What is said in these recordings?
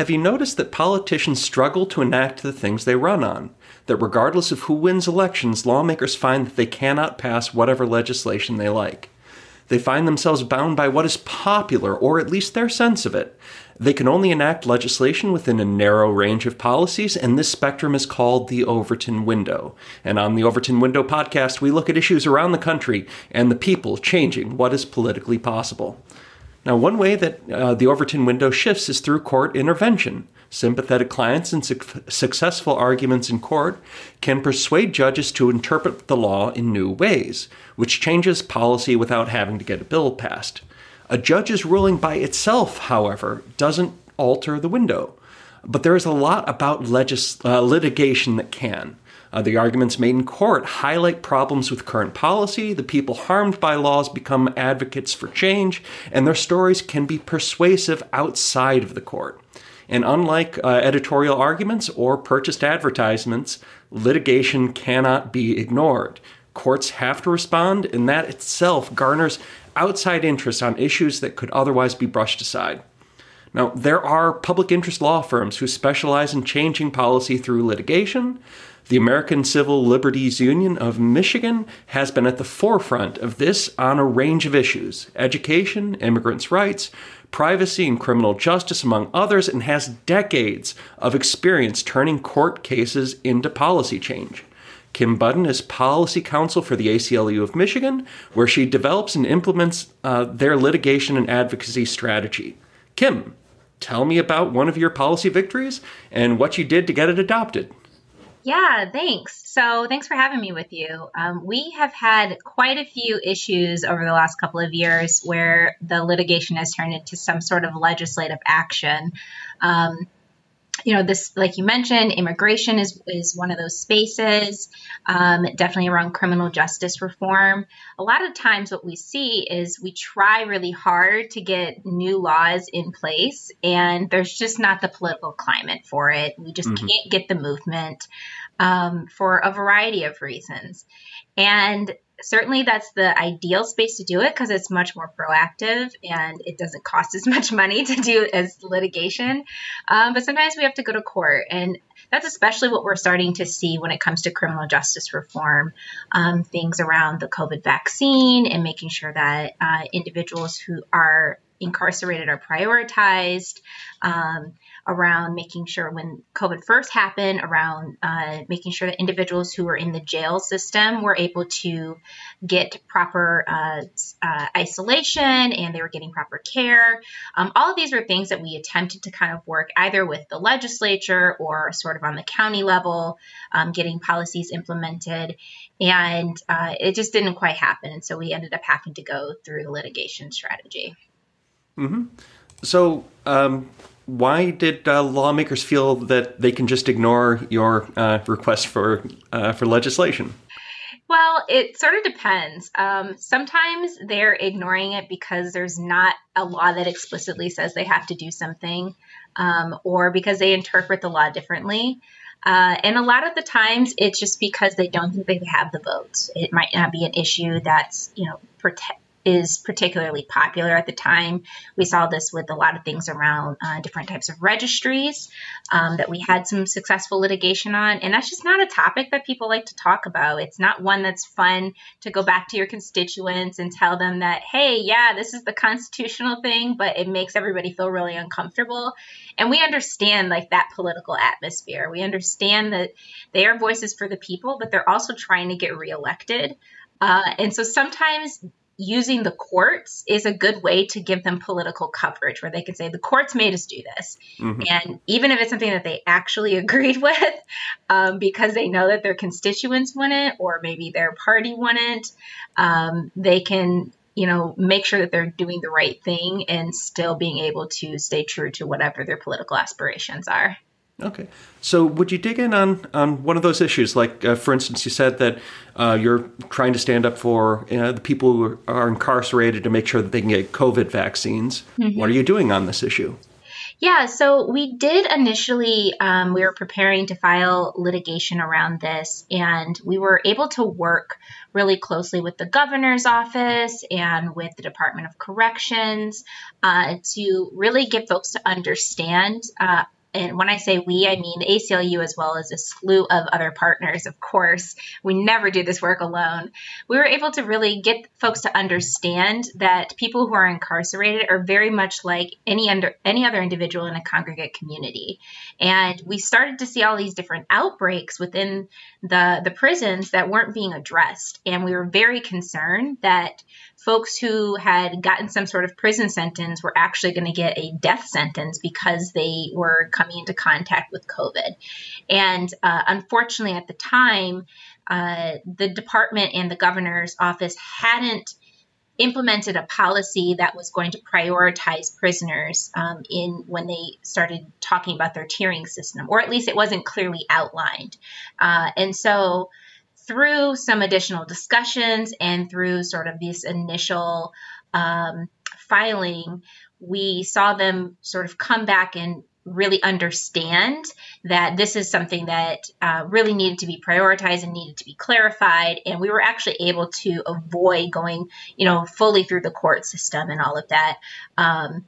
Have you noticed that politicians struggle to enact the things they run on? That regardless of who wins elections, lawmakers find that they cannot pass whatever legislation they like. They find themselves bound by what is popular, or at least their sense of it. They can only enact legislation within a narrow range of policies, and this spectrum is called the Overton window. And on the Overton window podcast, we look at issues around the country and the people changing what is politically possible. Now, one way that uh, the Overton window shifts is through court intervention. Sympathetic clients and su- successful arguments in court can persuade judges to interpret the law in new ways, which changes policy without having to get a bill passed. A judge's ruling by itself, however, doesn't alter the window. But there is a lot about legis- uh, litigation that can. Uh, the arguments made in court highlight problems with current policy. The people harmed by laws become advocates for change, and their stories can be persuasive outside of the court. And unlike uh, editorial arguments or purchased advertisements, litigation cannot be ignored. Courts have to respond, and that itself garners outside interest on issues that could otherwise be brushed aside. Now, there are public interest law firms who specialize in changing policy through litigation. The American Civil Liberties Union of Michigan has been at the forefront of this on a range of issues education, immigrants' rights, privacy and criminal justice, among others, and has decades of experience turning court cases into policy change. Kim Buddin is policy counsel for the ACLU of Michigan, where she develops and implements uh, their litigation and advocacy strategy. Kim, tell me about one of your policy victories and what you did to get it adopted. Yeah, thanks. So, thanks for having me with you. Um, we have had quite a few issues over the last couple of years where the litigation has turned into some sort of legislative action. Um, you know this like you mentioned immigration is is one of those spaces um, definitely around criminal justice reform. A lot of times what we see is we try really hard to get new laws in place and there's just not the political climate for it. We just mm-hmm. can't get the movement um, for a variety of reasons. And certainly that's the ideal space to do it because it's much more proactive and it doesn't cost as much money to do as litigation. Um, but sometimes we have to go to court, and that's especially what we're starting to see when it comes to criminal justice reform. Um, things around the COVID vaccine and making sure that uh, individuals who are incarcerated are prioritized. Um, around making sure when COVID first happened, around uh, making sure that individuals who were in the jail system were able to get proper uh, uh, isolation and they were getting proper care. Um, all of these were things that we attempted to kind of work either with the legislature or sort of on the county level, um, getting policies implemented. And uh, it just didn't quite happen. And so we ended up having to go through the litigation strategy. Mm-hmm. So, um, why did uh, lawmakers feel that they can just ignore your uh, request for uh, for legislation? Well, it sort of depends. Um, sometimes they're ignoring it because there's not a law that explicitly says they have to do something, um, or because they interpret the law differently. Uh, and a lot of the times, it's just because they don't think they have the votes. It might not be an issue that's you know protect is particularly popular at the time. We saw this with a lot of things around uh, different types of registries um, that we had some successful litigation on. And that's just not a topic that people like to talk about. It's not one that's fun to go back to your constituents and tell them that, hey, yeah, this is the constitutional thing, but it makes everybody feel really uncomfortable. And we understand like that political atmosphere. We understand that they are voices for the people, but they're also trying to get reelected. Uh, and so sometimes using the courts is a good way to give them political coverage where they can say the courts made us do this mm-hmm. and even if it's something that they actually agreed with um, because they know that their constituents wouldn't or maybe their party wouldn't um, they can you know make sure that they're doing the right thing and still being able to stay true to whatever their political aspirations are Okay. So would you dig in on, on one of those issues? Like, uh, for instance, you said that uh, you're trying to stand up for uh, the people who are incarcerated to make sure that they can get COVID vaccines. Mm-hmm. What are you doing on this issue? Yeah, so we did initially, um, we were preparing to file litigation around this, and we were able to work really closely with the governor's office and with the Department of Corrections uh, to really get folks to understand uh, and when I say we, I mean the ACLU as well as a slew of other partners, of course. We never do this work alone. We were able to really get folks to understand that people who are incarcerated are very much like any under any other individual in a congregate community. And we started to see all these different outbreaks within the, the prisons that weren't being addressed. And we were very concerned that folks who had gotten some sort of prison sentence were actually going to get a death sentence because they were coming into contact with COVID. And uh, unfortunately, at the time, uh, the department and the governor's office hadn't implemented a policy that was going to prioritize prisoners um, in when they started talking about their tiering system, or at least it wasn't clearly outlined. Uh, and so through some additional discussions and through sort of this initial um, filing, we saw them sort of come back and really understand that this is something that uh, really needed to be prioritized and needed to be clarified. And we were actually able to avoid going you know fully through the court system and all of that um,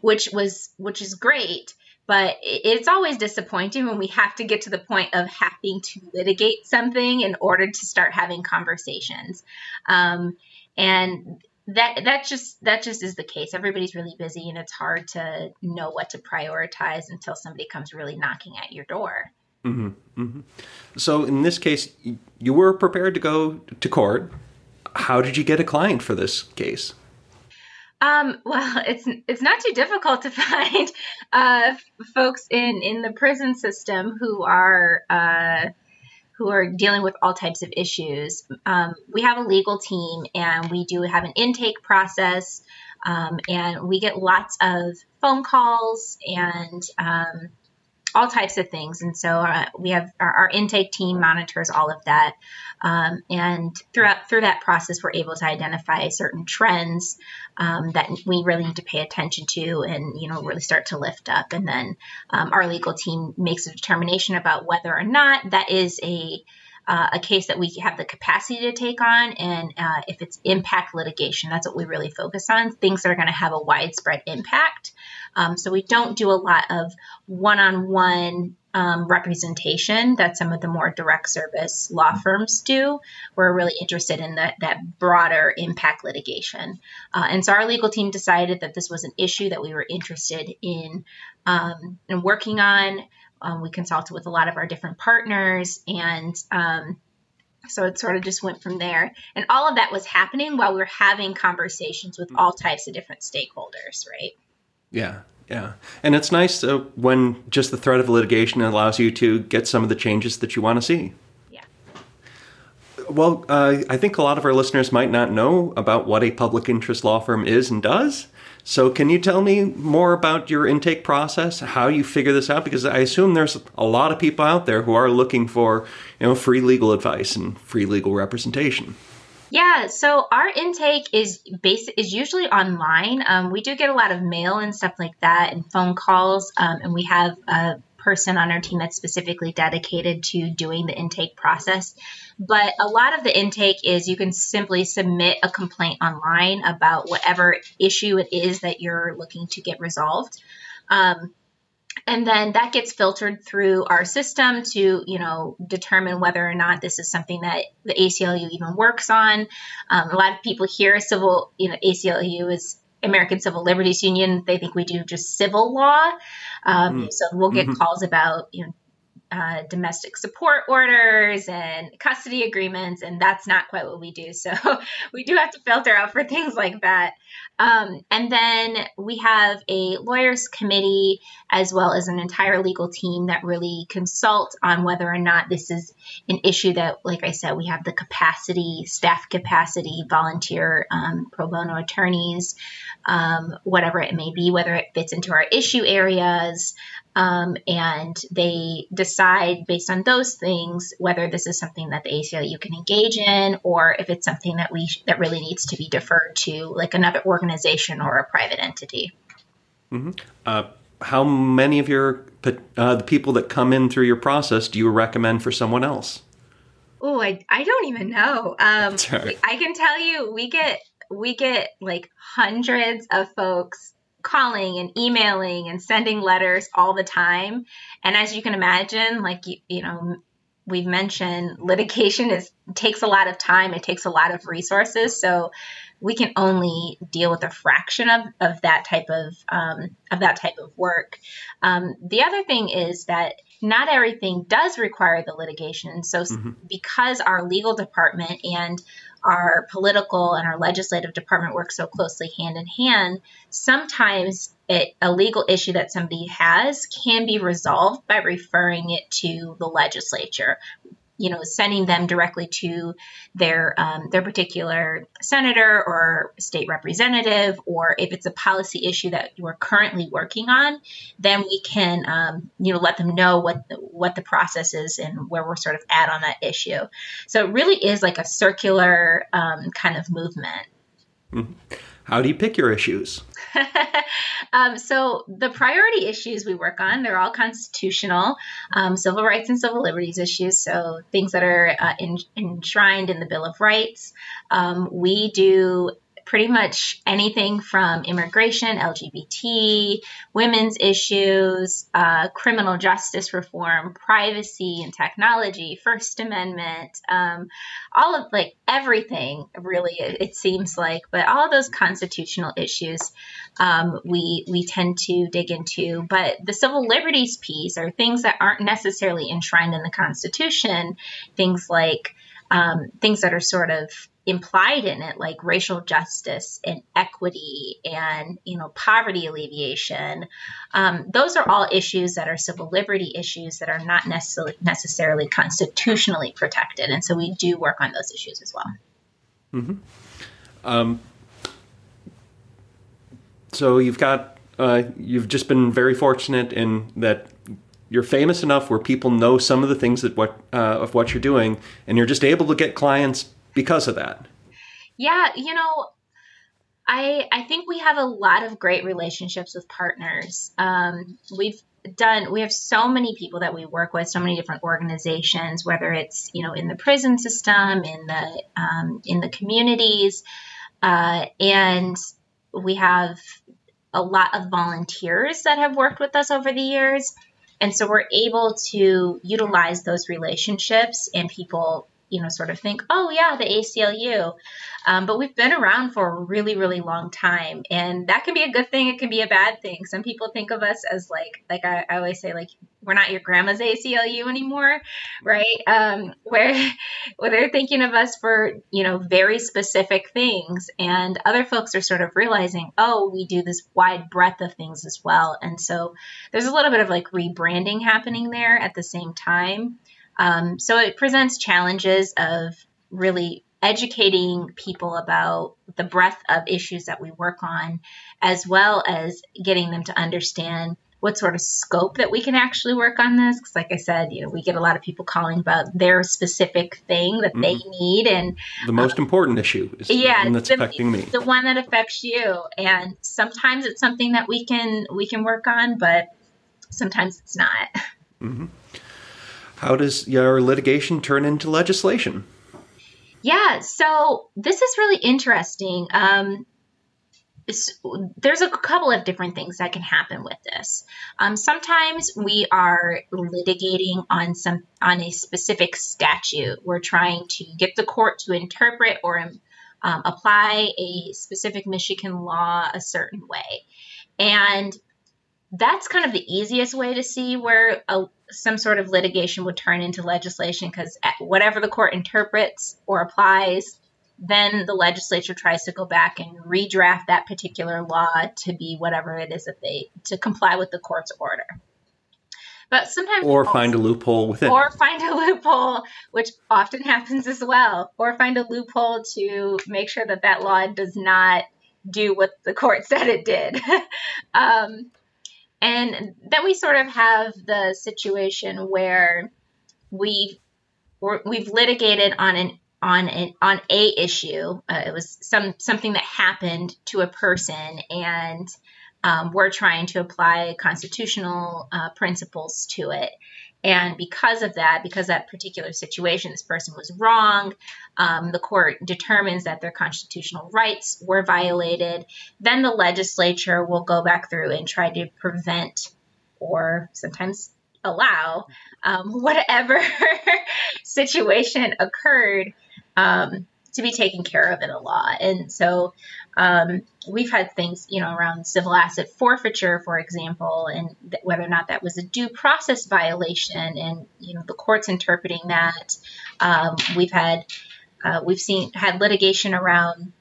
which was which is great but it's always disappointing when we have to get to the point of having to litigate something in order to start having conversations. Um, and that that just that just is the case. Everybody's really busy and it's hard to know what to prioritize until somebody comes really knocking at your door. Mm-hmm, mm-hmm. so in this case you were prepared to go to court. How did you get a client for this case um, well, it's it's not too difficult to find uh, folks in in the prison system who are uh, who are dealing with all types of issues. Um, we have a legal team, and we do have an intake process, um, and we get lots of phone calls and um, all types of things. And so uh, we have our, our, intake team monitors all of that. Um, and throughout through that process, we're able to identify certain trends um, that we really need to pay attention to, and you know really start to lift up. And then um, our legal team makes a determination about whether or not that is a uh, a case that we have the capacity to take on, and uh, if it's impact litigation, that's what we really focus on things that are going to have a widespread impact. Um, so we don't do a lot of one on one representation that some of the more direct service law firms do. We're really interested in that, that broader impact litigation. Uh, and so our legal team decided that this was an issue that we were interested in, um, in working on. Um, we consulted with a lot of our different partners and um, so it sort of just went from there. And all of that was happening while we were having conversations with all types of different stakeholders, right? Yeah, yeah. And it's nice uh, when just the threat of litigation allows you to get some of the changes that you want to see. Well, uh, I think a lot of our listeners might not know about what a public interest law firm is and does. So, can you tell me more about your intake process, how you figure this out? Because I assume there's a lot of people out there who are looking for, you know, free legal advice and free legal representation. Yeah, so our intake is basic is usually online. Um, we do get a lot of mail and stuff like that, and phone calls, um, and we have a person on our team that's specifically dedicated to doing the intake process. But a lot of the intake is you can simply submit a complaint online about whatever issue it is that you're looking to get resolved. Um, and then that gets filtered through our system to you know determine whether or not this is something that the ACLU even works on. Um, a lot of people here, civil you know ACLU is American Civil Liberties Union. They think we do just civil law. Um, mm. So we'll get mm-hmm. calls about you know uh, domestic support orders and custody agreements, and that's not quite what we do. So we do have to filter out for things like that. Um, and then we have a lawyers committee as well as an entire legal team that really consult on whether or not this is an issue that, like I said, we have the capacity, staff capacity, volunteer um, pro bono attorneys, um, whatever it may be, whether it fits into our issue areas. Um, and they decide based on those things whether this is something that the ACLU can engage in, or if it's something that we that really needs to be deferred to, like another organization or a private entity. Mm-hmm. Uh, how many of your uh, the people that come in through your process do you recommend for someone else? Oh, I, I don't even know. Um, I can tell you, we get we get like hundreds of folks calling and emailing and sending letters all the time. And as you can imagine, like you, you know, we've mentioned litigation is takes a lot of time it takes a lot of resources so we can only deal with a fraction of, of that type of um, of that type of work um, the other thing is that not everything does require the litigation so mm-hmm. because our legal department and our political and our legislative department work so closely hand in hand sometimes it, a legal issue that somebody has can be resolved by referring it to the legislature you know sending them directly to their um, their particular senator or state representative or if it's a policy issue that we're currently working on then we can um, you know let them know what the, what the process is and where we're sort of at on that issue. So it really is like a circular um, kind of movement. Mm-hmm. how do you pick your issues um, so the priority issues we work on, they're all constitutional, um, civil rights and civil liberties issues. So things that are uh, in, enshrined in the Bill of Rights. Um, we do pretty much anything from immigration, LGBT, women's issues, uh, criminal justice reform, privacy and technology, First Amendment, um, all of like everything really, it, it, seems like, but all those constitutional issues um, we, we tend to dig into. But the civil liberties piece are things that aren't necessarily enshrined in the Constitution, things like um, things that are sort of implied in it like racial justice and equity and you know poverty alleviation um, those are all issues that are civil liberty issues that are not necessarily necessarily constitutionally protected and so we do work on those issues as well mm-hmm. um, so you've got uh, you've just been very fortunate in that you're famous enough where people know some of the things that what uh, of what you're doing, and you're just able to get clients because of that. Yeah, you know, I I think we have a lot of great relationships with partners. Um, we've done we have so many people that we work with, so many different organizations, whether it's you know in the prison system, in the um, in the communities, uh, and we have a lot of volunteers that have worked with us over the years. And so we're able to utilize those relationships and people you know, sort of think, oh, yeah, the ACLU. Um, but we've been around for a really, really long time. And that can be a good thing. It can be a bad thing. Some people think of us as like, like I, I always say, like, we're not your grandma's ACLU anymore, right? Um, where, where they're thinking of us for, you know, very specific things. And other folks are sort of realizing, oh, we do this wide breadth of things as well. And so there's a little bit of like rebranding happening there at the same time. Um, so it presents challenges of really educating people about the breadth of issues that we work on, as well as getting them to understand what sort of scope that we can actually work on this. Because, like I said, you know, we get a lot of people calling about their specific thing that mm. they mm-hmm. need, and the most uh, important issue is yeah, the one that's the, affecting me, the one that affects you. And sometimes it's something that we can we can work on, but sometimes it's not. Mm-hmm. How does your litigation turn into legislation? Yeah, so this is really interesting. Um, there's a couple of different things that can happen with this. Um, sometimes we are litigating on some on a specific statute. We're trying to get the court to interpret or um, apply a specific Michigan law a certain way, and that's kind of the easiest way to see where a, some sort of litigation would turn into legislation because whatever the court interprets or applies, then the legislature tries to go back and redraft that particular law to be whatever it is that they to comply with the court's order. But sometimes or find a loophole within or find a loophole, which often happens as well, or find a loophole to make sure that that law does not do what the court said it did. um, and then we sort of have the situation where we we've litigated on an on an on a issue. Uh, it was some something that happened to a person, and um, we're trying to apply constitutional uh, principles to it. And because of that, because that particular situation, this person was wrong, um, the court determines that their constitutional rights were violated, then the legislature will go back through and try to prevent or sometimes allow um, whatever situation occurred um, to be taken care of in the law. And so um, we've had things, you know, around civil asset forfeiture, for example, and th- whether or not that was a due process violation, and you know, the courts interpreting that. Um, we've had uh, we've seen had litigation around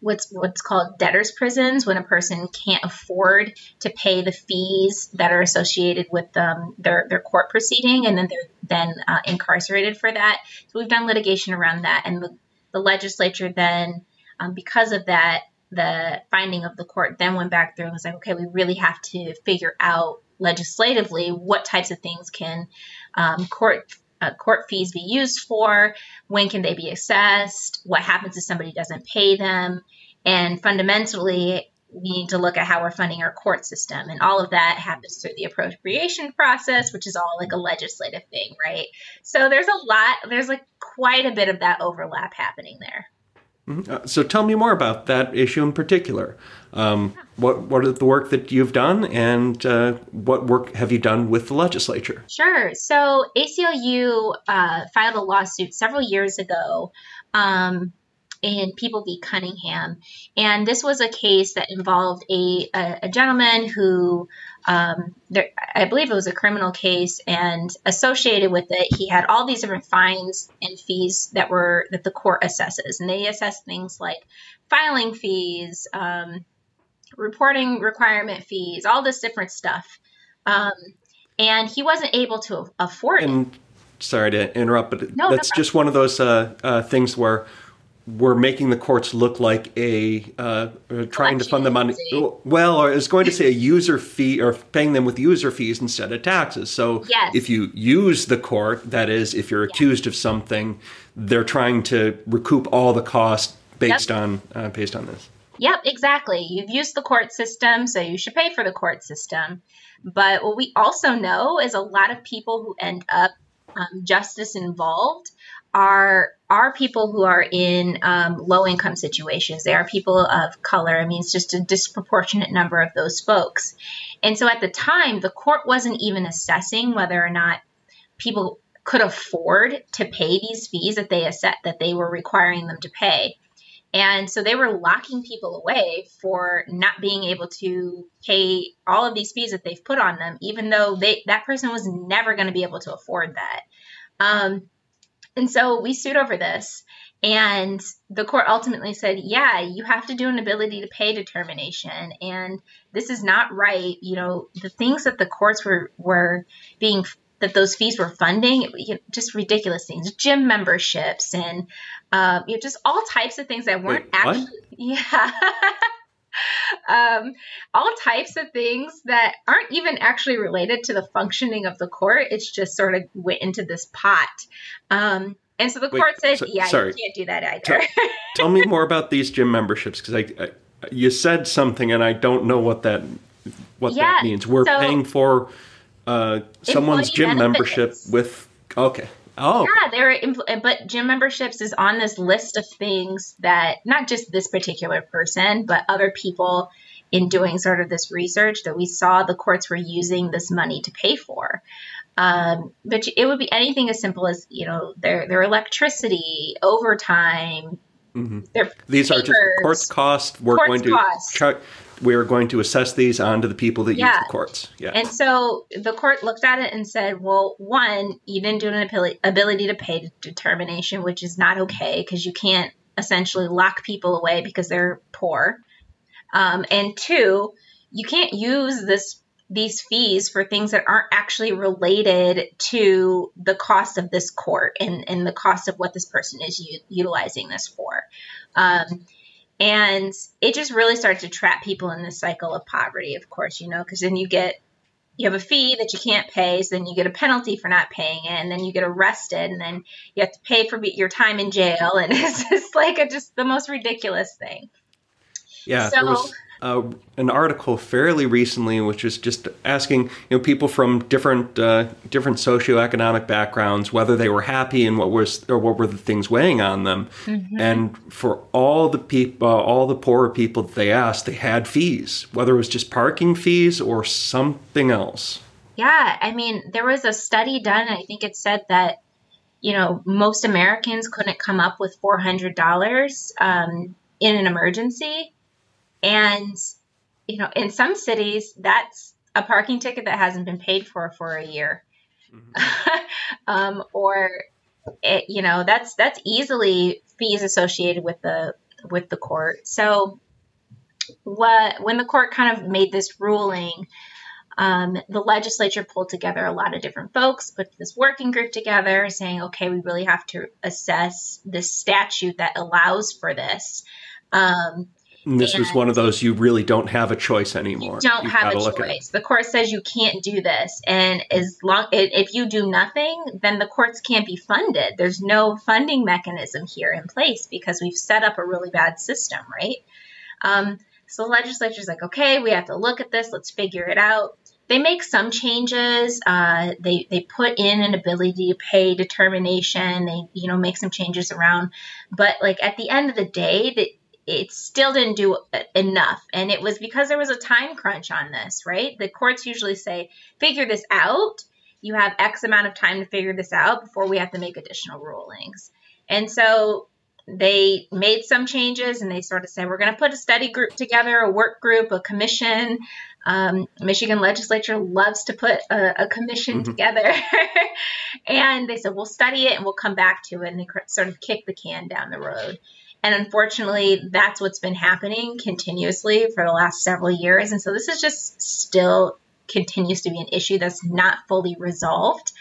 what's what's called debtors prisons when a person can't afford to pay the fees that are associated with um, their their court proceeding and then they're then uh, incarcerated for that so we've done litigation around that and the, the legislature then um, because of that the finding of the court then went back through and was like okay we really have to figure out legislatively what types of things can um, court uh, court fees be used for? When can they be assessed? What happens if somebody doesn't pay them? And fundamentally, we need to look at how we're funding our court system. And all of that happens through the appropriation process, which is all like a legislative thing, right? So there's a lot, there's like quite a bit of that overlap happening there. Mm-hmm. Uh, so tell me more about that issue in particular. Um, what what are the work that you've done, and uh, what work have you done with the legislature? Sure. So ACLU uh, filed a lawsuit several years ago. Um, in People v. Cunningham. And this was a case that involved a, a, a gentleman who, um, there, I believe it was a criminal case, and associated with it, he had all these different fines and fees that were that the court assesses, and they assess things like filing fees, um, reporting requirement fees, all this different stuff. Um, and he wasn't able to afford and, it. Sorry to interrupt, but no, that's no just one of those uh, uh, things where we're making the courts look like a uh, uh trying to fund them on well or is going to say a user fee or paying them with user fees instead of taxes so yes. if you use the court that is if you're accused of something they're trying to recoup all the cost based yep. on uh, based on this Yep, exactly. You've used the court system, so you should pay for the court system. But what we also know is a lot of people who end up um, justice involved are are people who are in um, low income situations. They are people of color. I mean, it's just a disproportionate number of those folks. And so at the time, the court wasn't even assessing whether or not people could afford to pay these fees that they set that they were requiring them to pay. And so they were locking people away for not being able to pay all of these fees that they've put on them, even though they that person was never going to be able to afford that. Um, and so we sued over this. And the court ultimately said, yeah, you have to do an ability to pay determination. And this is not right. You know, the things that the courts were, were being that those fees were funding, you know, just ridiculous things, gym memberships and um, you know, just all types of things that weren't Wait, actually, yeah. Um, all types of things that aren't even actually related to the functioning of the court. It's just sort of went into this pot. Um, and so the Wait, court said, so, yeah, sorry. you can't do that either. Tell, tell me more about these gym memberships because I, I, you said something and I don't know what that what yeah, that means. We're so, paying for uh, someone's gym membership with okay. Oh, yeah, there. Are, but gym memberships is on this list of things that not just this particular person, but other people in doing sort of this research that we saw the courts were using this money to pay for. Um, but it would be anything as simple as you know their their electricity, overtime. Mm-hmm. These papers, are just courts cost. We're courts going to cost are going to assess these onto the people that yeah. use the courts. Yeah. And so the court looked at it and said, well, one, you didn't do an ability to pay determination, which is not okay because you can't essentially lock people away because they're poor. Um, and two, you can't use this these fees for things that aren't actually related to the cost of this court and, and the cost of what this person is u- utilizing this for. Um, and it just really starts to trap people in this cycle of poverty, of course, you know, because then you get you have a fee that you can't pay, so then you get a penalty for not paying it, and then you get arrested, and then you have to pay for your time in jail, and it's just like a, just the most ridiculous thing. Yeah, so, there was uh, an article fairly recently, which was just asking you know people from different uh, different socioeconomic backgrounds whether they were happy and what was or what were the things weighing on them. Mm-hmm. And for all the people, uh, all the poorer people that they asked, they had fees, whether it was just parking fees or something else. Yeah, I mean, there was a study done. I think it said that you know most Americans couldn't come up with four hundred dollars um, in an emergency and, you know, in some cities, that's a parking ticket that hasn't been paid for for a year. Mm-hmm. um, or, it, you know, that's that's easily fees associated with the with the court. So, what when the court kind of made this ruling, um, the legislature pulled together a lot of different folks, put this working group together, saying, okay, we really have to assess the statute that allows for this. Um, and this and was one of those you really don't have a choice anymore. You don't You've have a choice. The court says you can't do this, and as long if you do nothing, then the courts can't be funded. There's no funding mechanism here in place because we've set up a really bad system, right? Um, so the legislature's like, okay, we have to look at this. Let's figure it out. They make some changes. Uh, they they put in an ability to pay determination. They you know make some changes around, but like at the end of the day, that it still didn't do enough. And it was because there was a time crunch on this, right? The courts usually say, figure this out. You have X amount of time to figure this out before we have to make additional rulings. And so they made some changes and they sort of said, we're going to put a study group together, a work group, a commission. Um, Michigan legislature loves to put a, a commission mm-hmm. together. and they said, we'll study it and we'll come back to it. And they sort of kick the can down the road. And unfortunately, that's what's been happening continuously for the last several years. And so this is just still continues to be an issue that's not fully resolved.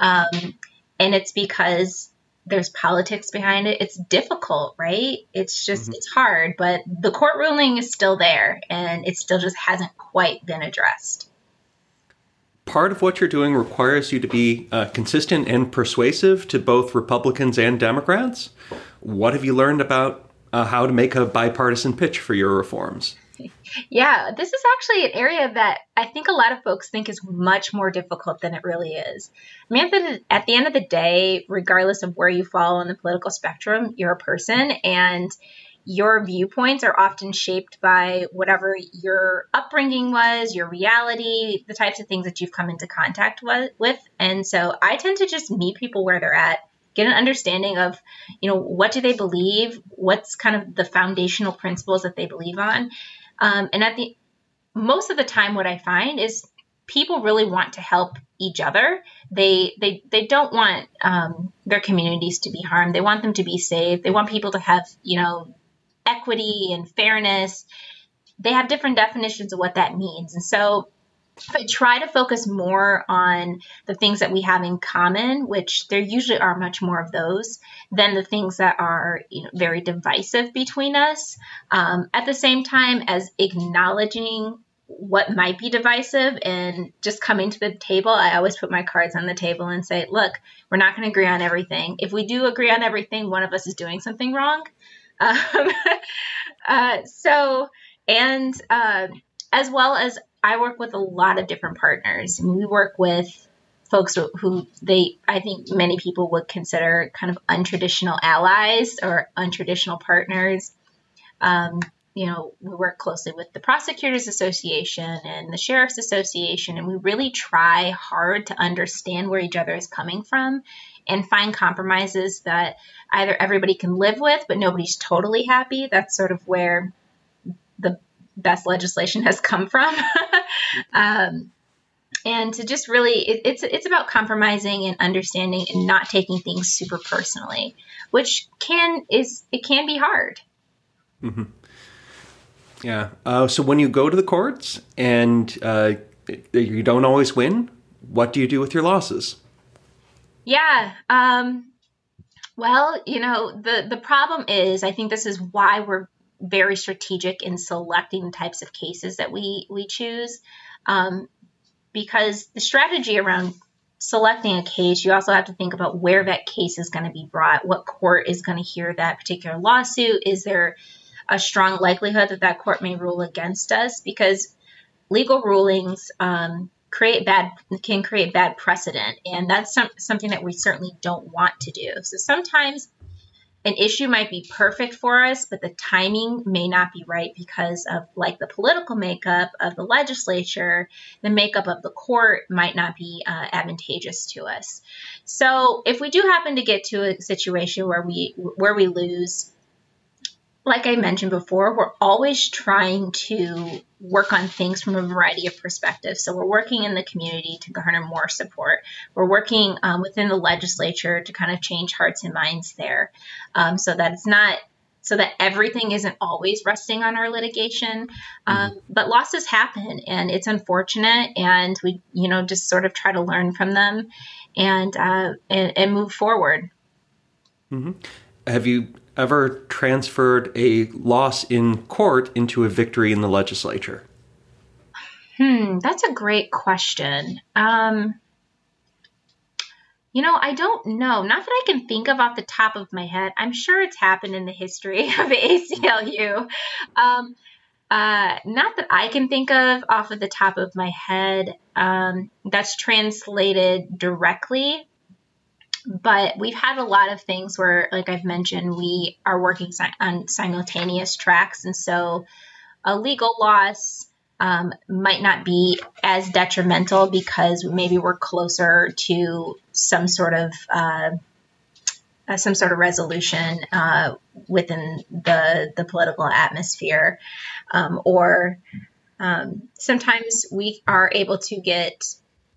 Um, and it's because there's politics behind it. It's difficult, right? It's just, mm-hmm. it's hard, but the court ruling is still there and it still just hasn't quite been addressed. Part of what you're doing requires you to be uh, consistent and persuasive to both Republicans and Democrats. What have you learned about uh, how to make a bipartisan pitch for your reforms? Yeah, this is actually an area that I think a lot of folks think is much more difficult than it really is. I mean, at the, at the end of the day, regardless of where you fall on the political spectrum, you're a person and your viewpoints are often shaped by whatever your upbringing was, your reality, the types of things that you've come into contact with. And so I tend to just meet people where they're at get an understanding of, you know, what do they believe? What's kind of the foundational principles that they believe on? Um, and at the most of the time, what I find is people really want to help each other. They they they don't want um, their communities to be harmed. They want them to be safe. They want people to have you know equity and fairness. They have different definitions of what that means, and so I try to focus more on the things that we have in common, which there usually are much more of those than the things that are you know, very divisive between us. Um, at the same time as acknowledging what might be divisive and just coming to the table, I always put my cards on the table and say, look, we're not going to agree on everything. If we do agree on everything, one of us is doing something wrong. Um, uh, so, and uh, as well as I work with a lot of different partners. we work with folks who they, I think many people would consider kind of untraditional allies or untraditional partners. Um, you know, we work closely with the Prosecutors Association and the Sheriff's Association, and we really try hard to understand where each other is coming from and find compromises that either everybody can live with, but nobody's totally happy. That's sort of where the best legislation has come from. um, and to just really, it, it's it's about compromising and understanding and not taking things super personally, which can is it can be hard. Mm-hmm. Yeah. Uh, so when you go to the courts and uh, you don't always win, what do you do with your losses? Yeah. Um, well, you know, the the problem is, I think this is why we're very strategic in selecting types of cases that we we choose um, because the strategy around selecting a case you also have to think about where that case is going to be brought what court is going to hear that particular lawsuit is there a strong likelihood that that court may rule against us because legal rulings um, create bad can create bad precedent. And that's some, something that we certainly don't want to do. So sometimes an issue might be perfect for us but the timing may not be right because of like the political makeup of the legislature the makeup of the court might not be uh, advantageous to us. So if we do happen to get to a situation where we where we lose like I mentioned before, we're always trying to work on things from a variety of perspectives. So we're working in the community to garner more support. We're working um, within the legislature to kind of change hearts and minds there, um, so that it's not so that everything isn't always resting on our litigation. Um, mm-hmm. But losses happen, and it's unfortunate, and we you know just sort of try to learn from them and uh, and, and move forward. Mm-hmm. Have you ever transferred a loss in court into a victory in the legislature? Hmm, that's a great question. Um, you know, I don't know. Not that I can think of off the top of my head. I'm sure it's happened in the history of ACLU. Um, uh, not that I can think of off of the top of my head. Um, that's translated directly but we've had a lot of things where, like I've mentioned, we are working si- on simultaneous tracks. And so a legal loss um, might not be as detrimental because maybe we're closer to some sort of uh, uh, some sort of resolution uh, within the the political atmosphere, um, or um, sometimes we are able to get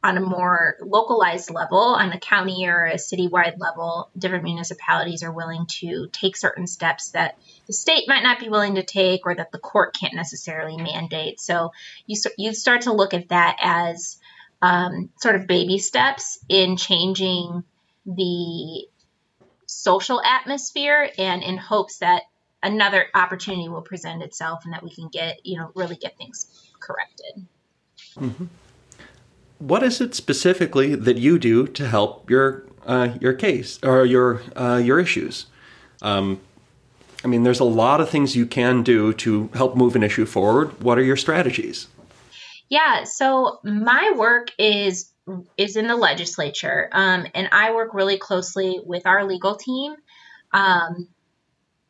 on a more localized level, on a county or a citywide level, different municipalities are willing to take certain steps that the state might not be willing to take or that the court can't necessarily mandate. So you, you start to look at that as um, sort of baby steps in changing the social atmosphere and in hopes that another opportunity will present itself and that we can get, you know, really get things corrected. Mm-hmm what is it specifically that you do to help your uh, your case or your uh, your issues? Um, I mean, there's a lot of things you can do to help move an issue forward. What are your strategies? Yeah, so my work is is in the legislature, um, and I work really closely with our legal team. Um,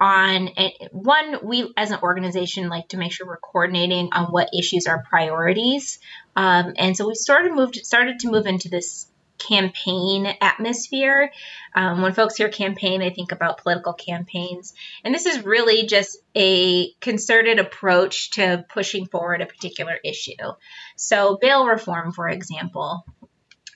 on one we as an organization like to make sure we're coordinating on what issues are priorities. Um, and so we started moved started to move into this campaign atmosphere. Um, when folks hear campaign they think about political campaigns. And this is really just a concerted approach to pushing forward a particular issue. So bail reform for example.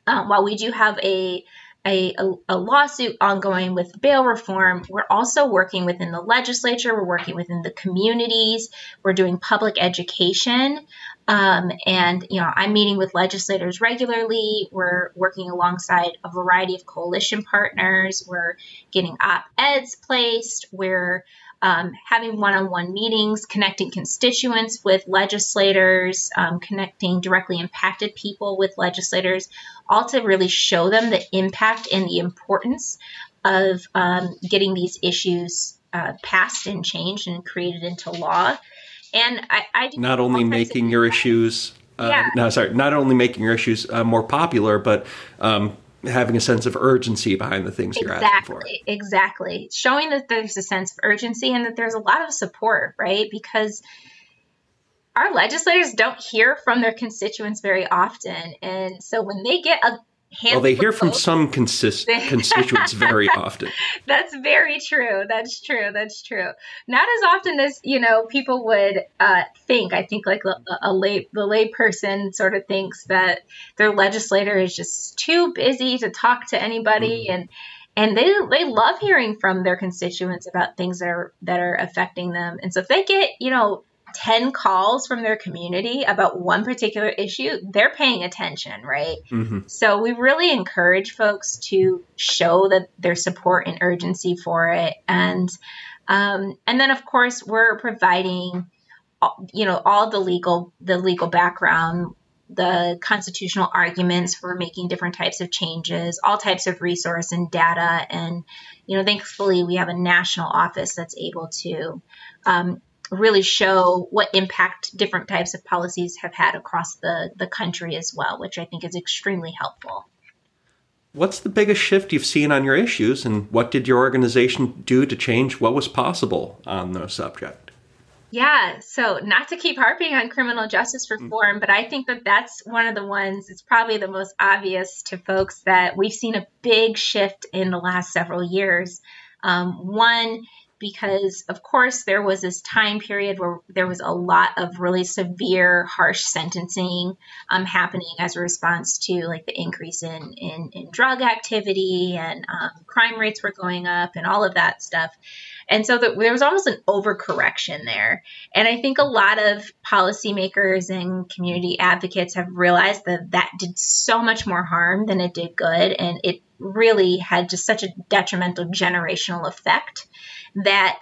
Um, while we do have a a, a, lawsuit ongoing with bail reform. We're also working within the legislature, we're working within the communities, we're doing public education. Um, and, you know, I'm meeting with legislators regularly. We're working alongside a variety of coalition partners. We're getting op eds placed. We're um, having one on one meetings, connecting constituents with legislators, um, connecting directly impacted people with legislators, all to really show them the impact and the importance of um, getting these issues uh, passed and changed and created into law. And I, I not only making your issues, uh, yeah. no, sorry, not only making your issues uh, more popular, but um, having a sense of urgency behind the things exactly, you're asking for. Exactly. Showing that there's a sense of urgency and that there's a lot of support, right? Because our legislators don't hear from their constituents very often. And so when they get a well, they hear from some consist- constituents very often. That's very true. That's true. That's true. Not as often as you know people would uh, think. I think like a, a lay the lay person sort of thinks that their legislator is just too busy to talk to anybody, mm-hmm. and and they they love hearing from their constituents about things that are that are affecting them. And so if they get you know 10 calls from their community about one particular issue, they're paying attention, right? Mm-hmm. So we really encourage folks to show that their support and urgency for it. And um, and then of course we're providing you know all the legal the legal background the constitutional arguments for making different types of changes, all types of resource and data. And, you know, thankfully we have a national office that's able to um, really show what impact different types of policies have had across the, the country as well, which I think is extremely helpful. What's the biggest shift you've seen on your issues, and what did your organization do to change what was possible on the subject? Yeah, so not to keep harping on criminal justice mm. reform, but I think that that's one of the ones, it's probably the most obvious to folks that we've seen a big shift in the last several years. Um, one, because of course there was this time period where there was a lot of really severe harsh sentencing um, happening as a response to like the increase in in, in drug activity and um, crime rates were going up and all of that stuff and so the, there was almost an overcorrection there and i think a lot of policymakers and community advocates have realized that that did so much more harm than it did good and it really had just such a detrimental generational effect that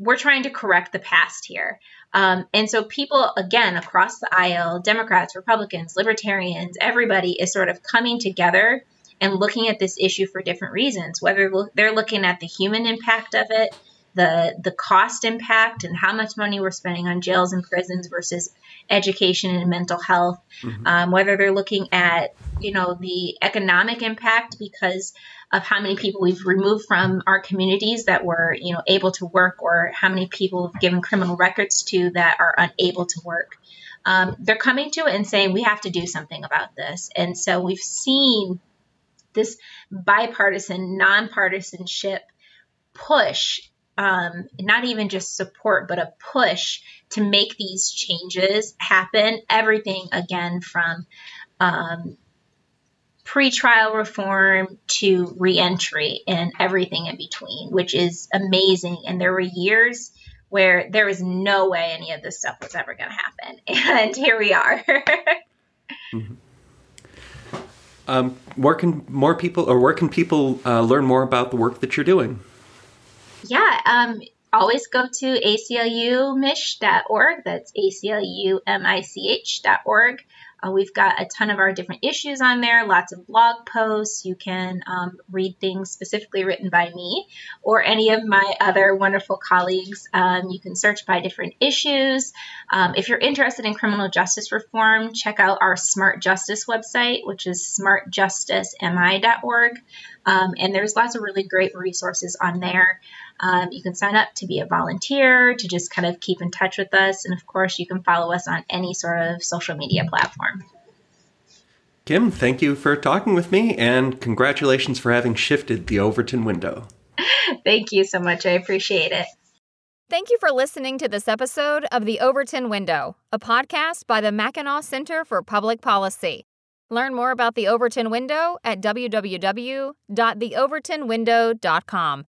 we're trying to correct the past here. Um, and so people, again, across the aisle, Democrats, Republicans, Libertarians, everybody is sort of coming together and looking at this issue for different reasons, whether they're looking at the human impact of it, the the cost impact and how much money we're spending on jails and prisons versus education and mental health. Mm-hmm. um, whether they're looking at you know the economic impact because of how many people we've removed from our communities that were you know able to work or how many people have given criminal records to that are unable to work. Um, they're coming to it and saying we have to do something about this. And so we've seen this bipartisan nonpartisanship push um, not even just support, but a push to make these changes happen. Everything, again, from um, pretrial reform to reentry and everything in between, which is amazing. And there were years where there was no way any of this stuff was ever going to happen. And here we are. mm-hmm. Um, where can more people, or where can people uh, learn more about the work that you're doing? Yeah, um, always go to aclumich.org. That's aclumich.org. Uh, we've got a ton of our different issues on there, lots of blog posts. You can um, read things specifically written by me or any of my other wonderful colleagues. Um, you can search by different issues. Um, if you're interested in criminal justice reform, check out our Smart Justice website, which is smartjusticemi.org. Um, and there's lots of really great resources on there. Um, you can sign up to be a volunteer, to just kind of keep in touch with us. And of course, you can follow us on any sort of social media platform. Kim, thank you for talking with me, and congratulations for having shifted the Overton window. thank you so much. I appreciate it. Thank you for listening to this episode of The Overton Window, a podcast by the Mackinac Center for Public Policy. Learn more about the Overton Window at www.theovertonwindow.com.